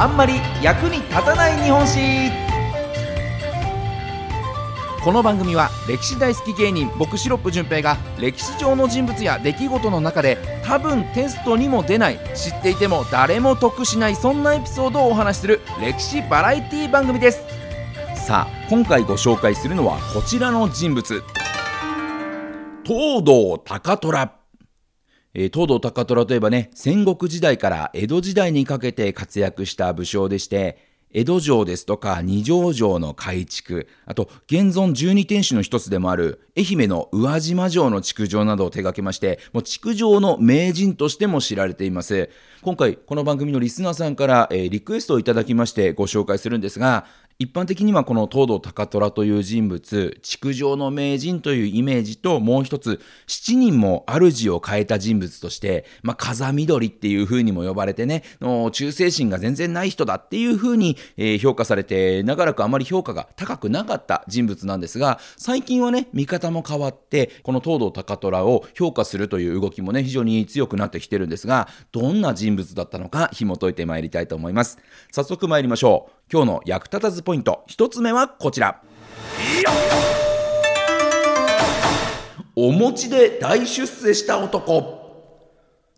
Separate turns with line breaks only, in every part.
あんまり役に立たない日本史。この番組は歴史大好き芸人僕シロップ純平が歴史上の人物や出来事の中で多分テストにも出ない知っていても誰も得しないそんなエピソードをお話しする歴史バラエティ番組です。さあ今回ご紹介するのはこちらの人物。東堂高虎。えー、東堂高虎といえばね、戦国時代から江戸時代にかけて活躍した武将でして、江戸城ですとか二条城の改築、あと現存十二天守の一つでもある愛媛の宇和島城の築城などを手掛けまして、もう築城の名人としても知られています。今回この番組のリスナーさんから、えー、リクエストをいただきましてご紹介するんですが、一般的にはこの東堂高虎という人物、築城の名人というイメージと、もう一つ、7人も主を変えた人物として、まあ、風緑っていう風にも呼ばれてね、の忠誠心が全然ない人だっていう風に、えー、評価されて、長らくあまり評価が高くなかった人物なんですが、最近はね、見方も変わって、この東堂高虎を評価するという動きもね、非常に強くなってきてるんですが、どんな人物人物だったのか紐解いてまいりたいと思います。早速参りましょう。今日の役立たずポイント1つ目はこちらお餅で大出世した男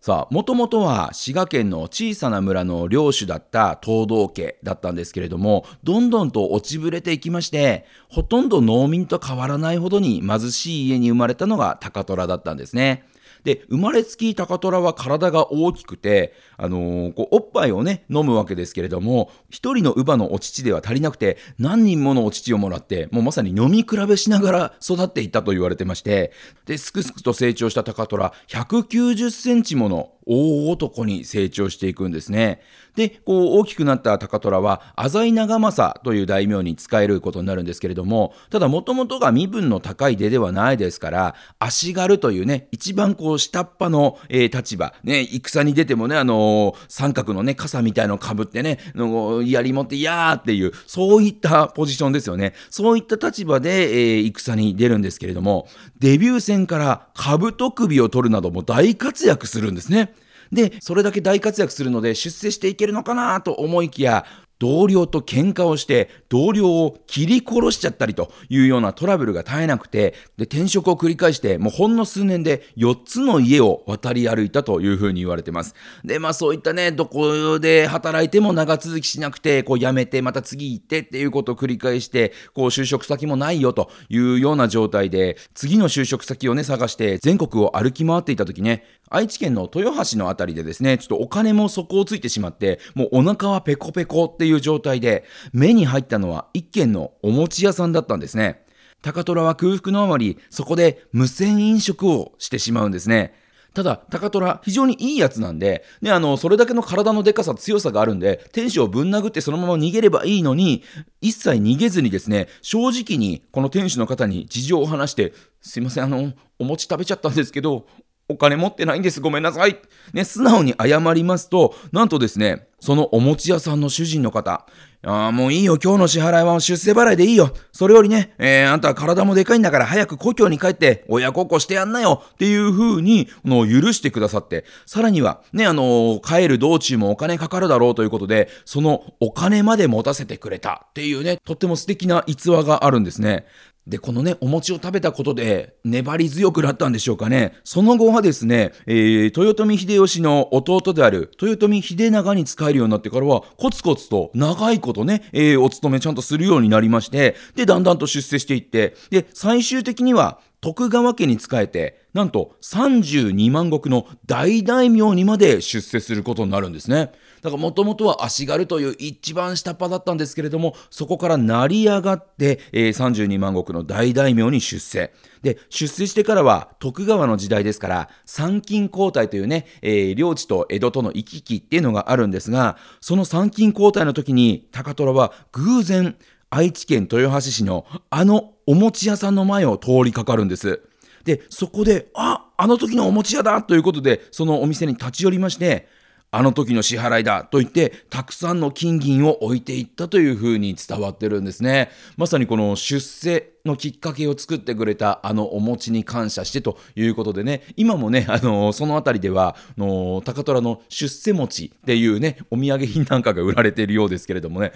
さあ、もともとは滋賀県の小さな村の領主だった東道家だったんですけれども、どんどんと落ちぶれていきまして、ほとんど農民と変わらないほどに貧しい家に生まれたのが高虎だったんですね。で、生まれつき高虎は体が大きくて、あのー、こうおっぱいをね、飲むわけですけれども、一人の乳母のお乳では足りなくて、何人ものお乳をもらって、もうまさに飲み比べしながら育っていったと言われてまして、で、すくすくと成長した高虎、190センチもの大男に成長していくんですね。で、こう大きくなった高虎は浅井長政という大名に仕えることになるんですけれども、ただもともとが身分の高い出ではないですから、足軽というね、一番こう下っ端の、えー、立場、ね、戦に出てもね、あのー、三角のね、傘みたいのをかぶってね、の槍持ってやーっていう、そういったポジションですよね。そういった立場で、えー、戦に出るんですけれども、デビュー戦から兜首を取るなども大活躍するんですですね。で、それだけ大活躍するので出世していけるのかなと思いきや、同僚と喧嘩をして同僚を切り殺しちゃったりというようなトラブルが絶えなくてで転職を繰り返してもうほんの数年で4つの家を渡り歩いたというふうに言われてますでまあそういったねどこで働いても長続きしなくてこう辞めてまた次行ってっていうことを繰り返してこう就職先もないよというような状態で次の就職先をね探して全国を歩き回っていた時ね愛知県の豊橋の辺りでですね、ちょっとお金も底をついてしまって、もうお腹はペコペコっていう状態で、目に入ったのは一軒のお餅屋さんだったんですね。高虎は空腹のあまり、そこで無銭飲食をしてしまうんですね。ただ、高虎、非常にいいやつなんで、ね、あの、それだけの体のでかさ、強さがあるんで、天使をぶん殴ってそのまま逃げればいいのに、一切逃げずにですね、正直にこの天使の方に事情を話して、すいません、あの、お餅食べちゃったんですけど、お金持ってないんです。ごめんなさい。ね、素直に謝りますと、なんとですね、そのお餅屋さんの主人の方、ああ、もういいよ、今日の支払いは出世払いでいいよ。それよりね、えー、あんたは体もでかいんだから早く故郷に帰って親孝行してやんなよっていう風に、の許してくださって、さらには、ね、あのー、帰る道中もお金かかるだろうということで、そのお金まで持たせてくれたっていうね、とっても素敵な逸話があるんですね。で、このね、お餅を食べたことで粘り強くなったんでしょうかね。その後はですね、えー、豊臣秀吉の弟である豊臣秀長に仕えるようになってからは、コツコツと長いことね、えー、お勤めちゃんとするようになりまして、で、だんだんと出世していって、で、最終的には徳川家に仕えて、なんと32万石の大大名にまで出世することになるんですね。だからもともとは足軽という一番下っ端だったんですけれども、そこから成り上がって、えー、32万石の大大名に出世。で、出世してからは徳川の時代ですから、参勤交代というね、えー、領地と江戸との行き来っていうのがあるんですが、その参勤交代の時に高虎は偶然、愛知県豊橋市のあのお餅屋さんの前を通りかかるんです。で、そこで、あ、あの時のお餅屋だということで、そのお店に立ち寄りまして、あの時の支払いだと言って、たくさんの金銀を置いていったというふうに伝わってるんですね。まさにこの出世、のきっかけを作ってくれたあのお餅に感謝してということでね、今もね、あのその辺りでは、あの高虎の出世餅っていうね、お土産品なんかが売られているようですけれどもね、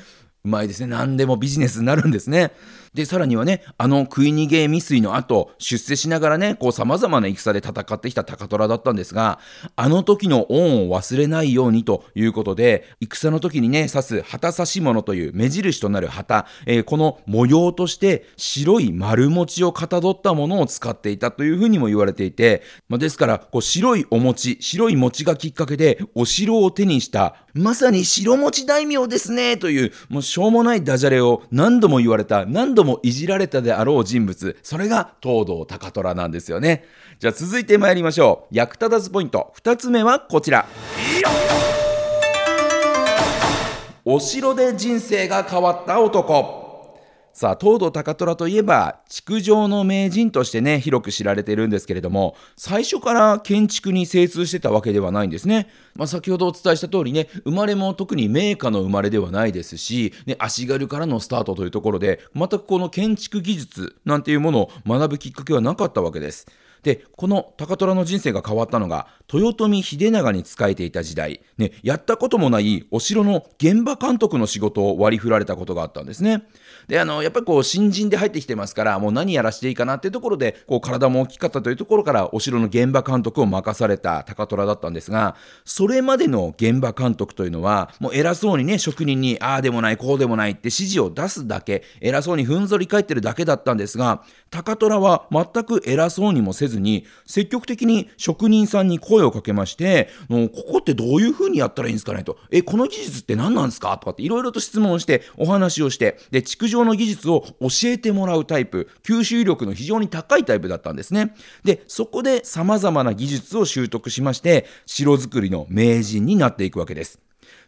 うまいですね。何でもビジネスになるんですね。で、さらにはね、あの食い逃げ未遂の後、出世しながらね、こう様々な戦で戦ってきた高虎だったんですが、あの時の恩を忘れないようにということで、戦の時にね、刺す旗差し物という目印となる旗、えー、この模様として白い丸餅をかたどったものを使っていたというふうにも言われていて、まあ、ですから、こう白いお餅、白い餅がきっかけでお城を手にしたまさに白餅大名ですねという、もうしょうもないダジャレを何度も言われた、何度もいじられたであろう人物、それが東堂高虎なんですよね。じゃあ続いて参りましょう。役立たずポイント。2つ目はこちら。お城で人生が変わった男。さあ、東堂高虎といえば、築城の名人としてね、広く知られているんですけれども、最初から建築に精通してたわけではないんですね。まあ、先ほどお伝えした通りね、生まれも特に名家の生まれではないですし、ね、足軽からのスタートというところで、全くこの建築技術なんていうものを学ぶきっかけはなかったわけです。でこの高虎の人生が変わったのが豊臣秀長に仕えていた時代、ね、やったこともないお城の現場監督の仕事を割り振られたことがあったんですね。であのやっぱりこう新人で入ってきてますからもう何やらしていいかなっていうところでこう体も大きかったというところからお城の現場監督を任された高虎だったんですがそれまでの現場監督というのはもう偉そうにね職人にああでもないこうでもないって指示を出すだけ偉そうにふんぞり返ってるだけだったんですが高虎は全く偉そうにもせずに積極的に職人さんに声をかけましてもうここってどういうふうにやったらいいんですかねとえこの技術って何なんですかとかっていろいろと質問してお話をしてで築上の技術を教えてもらうタイプ。吸収力の非常に高いタイプだったんですね。でそこでさまざまな技術を習得しまして城作りの名人になっていくわけです。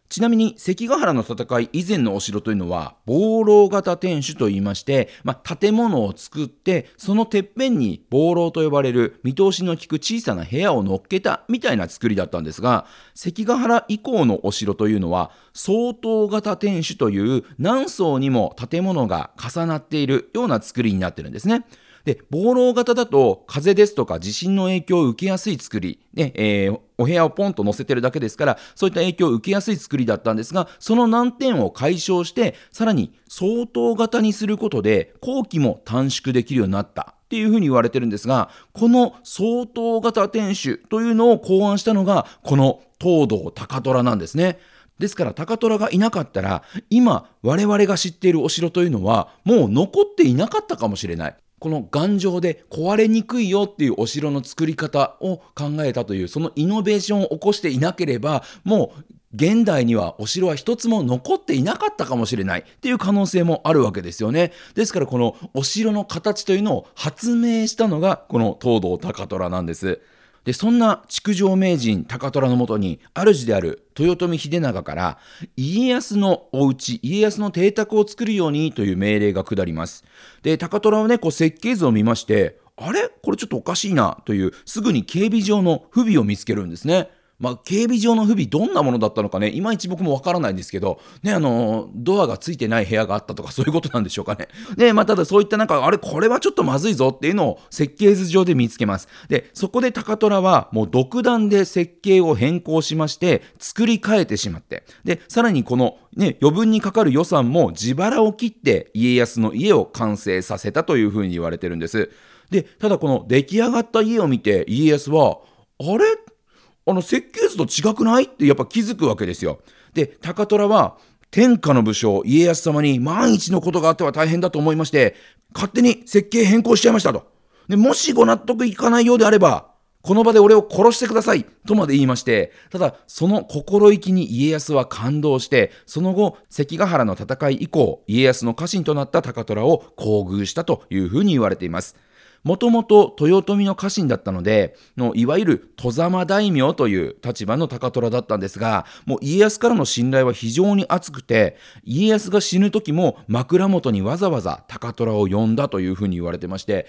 ちなみに関ヶ原の戦い以前のお城というのは防牢型天守といいまして、まあ、建物を作ってそのてっぺんに防牢と呼ばれる見通しの利く小さな部屋を乗っけたみたいな作りだったんですが関ヶ原以降のお城というのは相当型天守という何層にも建物が重なっているような作りになってるんですね。で、防漏型だと風ですとか地震の影響を受けやすい作り、ねえー、お部屋をポンと載せてるだけですから、そういった影響を受けやすい作りだったんですが、その難点を解消して、さらに相当型にすることで、工期も短縮できるようになった。っていうふうに言われてるんですが、この相当型天守というのを考案したのが、この東堂高虎なんですね。ですから高虎がいなかったら今我々が知っているお城というのはもう残っていなかったかもしれないこの頑丈で壊れにくいよっていうお城の作り方を考えたというそのイノベーションを起こしていなければもう現代にはお城は一つも残っていなかったかもしれないっていう可能性もあるわけですよね。ですからこのお城の形というのを発明したのがこの東堂高虎なんです。でそんな築城名人高虎のもとに主である豊臣秀長から家康のお家家康の邸宅を作るようにという命令が下ります。で高虎はねこう設計図を見ましてあれ？これちょっとおかしいなというすぐに警備上の不備を見つけるんですね。まあ、警備上の不備、どんなものだったのかね、いまいち僕もわからないんですけど、ね、あの、ドアがついてない部屋があったとか、そういうことなんでしょうかね。で、まあ、ただそういったなんか、あれ、これはちょっとまずいぞっていうのを設計図上で見つけます。で、そこで高虎は、もう独断で設計を変更しまして、作り変えてしまって、で、さらにこの、ね、余分にかかる予算も自腹を切って家康の家を完成させたというふうに言われてるんです。で、ただこの出来上がった家を見て家康は、あれ？あの設計図と違くない？ってやっぱ気づくわけですよ。で高虎は天下の武将家康様に万一のことがあっては大変だと思いまして勝手に設計変更しちゃいましたと。でもしご納得いかないようであればこの場で俺を殺してくださいとまで言いまして、ただその心意気に家康は感動して、その後関ヶ原の戦い以降、家康の家臣となった高虎を厚遇したというふうに言われています。もともと豊臣の家臣だったので、のいわゆる戸様大名という立場の高虎だったんですが、もう家康からの信頼は非常に厚くて、家康が死ぬ時も枕元にわざわざ高虎を呼んだというふうに言われてまして、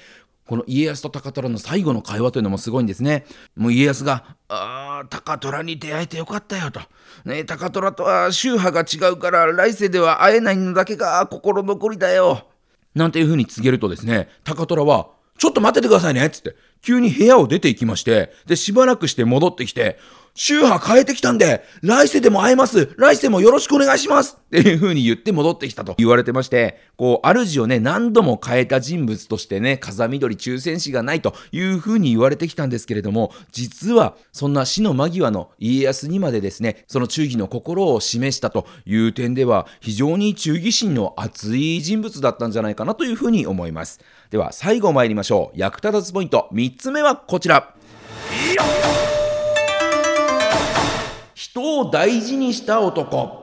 この家康と高虎の最後の会話というのもすごいんですね。もう家康が、ああ、高虎に出会えてよかったよと。ね高虎とは宗派が違うから来世では会えないのだけが心残りだよ。なんていうふうに告げるとですね、高虎は、ちょっと待っててくださいねっつって、急に部屋を出て行きまして、で、しばらくして戻ってきて、宗派変えてきたんで、来世でも会えます。来世もよろしくお願いします。っていう風に言って戻ってきたと言われてまして、こう、主をね、何度も変えた人物としてね、風緑抽選士がないという風に言われてきたんですけれども、実は、そんな死の間際の家康にまでですね、その忠義の心を示したという点では、非常に忠義心の熱い人物だったんじゃないかなという風に思います。では、最後参りましょう。役立たずポイント。3つ目はこちら。人を大事にした男。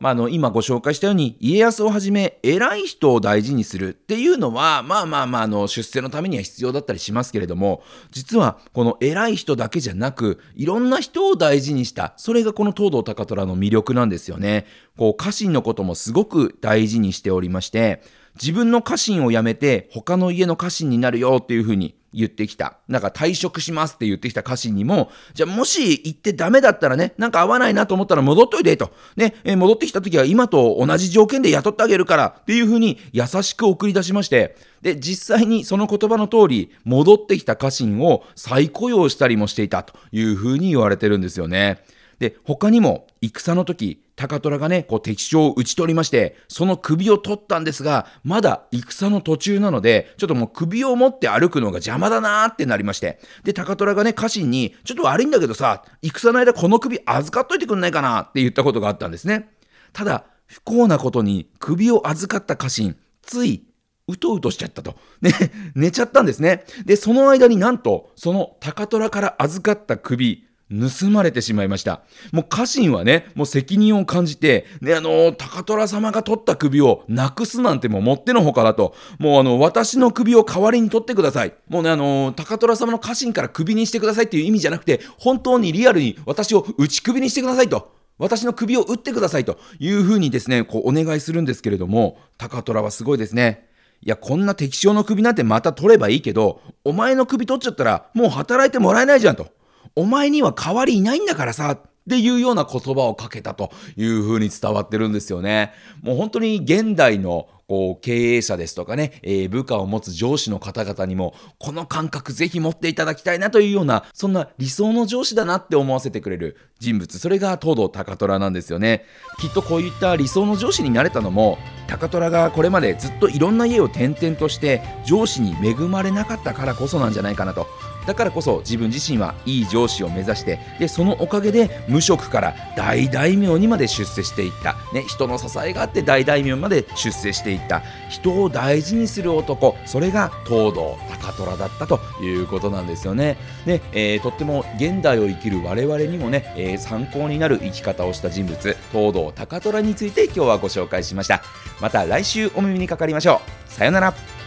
まあ、あの今ご紹介したように家康をはじめ偉い人を大事にするっていうのはまあまあまああの出世のためには必要だったりしますけれども実はこの偉い人だけじゃなくいろんな人を大事にしたそれがこの東堂高虎の魅力なんですよね。こう家臣のこともすごく大事にしておりまして自分の家臣を辞めて他の家の家臣になるよっていうふうに言ってきた。なんか退職しますって言ってきた家臣にも、じゃあもし行ってダメだったらね、なんか合わないなと思ったら戻っといてと。ね、え戻ってきた時は今と同じ条件で雇ってあげるからっていうふうに優しく送り出しまして、で、実際にその言葉の通り、戻ってきた家臣を再雇用したりもしていたというふうに言われてるんですよね。で、他にも戦の時、高虎がね、こう敵将を討ち取りまして、その首を取ったんですが、まだ戦の途中なので、ちょっともう首を持って歩くのが邪魔だなーってなりまして、で、高虎がね、家臣に、ちょっと悪いんだけどさ、戦の間この首預かっといてくんないかなって言ったことがあったんですね。ただ、不幸なことに首を預かった家臣、ついうとうとしちゃったと。ね、寝ちゃったんですね。で、その間になんと、その高虎から預かった首、盗まれてしまいました。もう家臣はね、もう責任を感じて、ね、あの、高虎様が取った首をなくすなんてもうもってのほかだと。もうあの、私の首を代わりに取ってください。もうね、あの、高虎様の家臣から首にしてくださいっていう意味じゃなくて、本当にリアルに私を打ち首にしてくださいと。私の首を打ってくださいというふうにですね、こうお願いするんですけれども、高虎はすごいですね。いや、こんな敵将の首なんてまた取ればいいけど、お前の首取っちゃったらもう働いてもらえないじゃんと。お前には代わりいないんだからさっていうような言葉をかけたというふうに伝わってるんですよね。もう本当に現代のこう経営者ですとかね、えー、部下を持つ上司の方々にもこの感覚ぜひ持っていただきたいなというようなそんな理想の上司だなって思わせてくれる人物。それが東堂高虎なんですよね。きっとこういった理想の上司になれたのも高虎がこれまでずっといろんな家を転々として上司に恵まれなかったからこそなんじゃないかなと。だからこそ自分自身はいい上司を目指してでそのおかげで無職から大大名にまで出世していった、ね、人の支えがあって大大名まで出世していった人を大事にする男それが東堂高虎だったということなんですよね。で、えー、とっても現代を生きる我々にもね、えー、参考になる生き方をした人物東堂高虎について今日はご紹介しました。また来週お耳にかかりましょう。さよなら。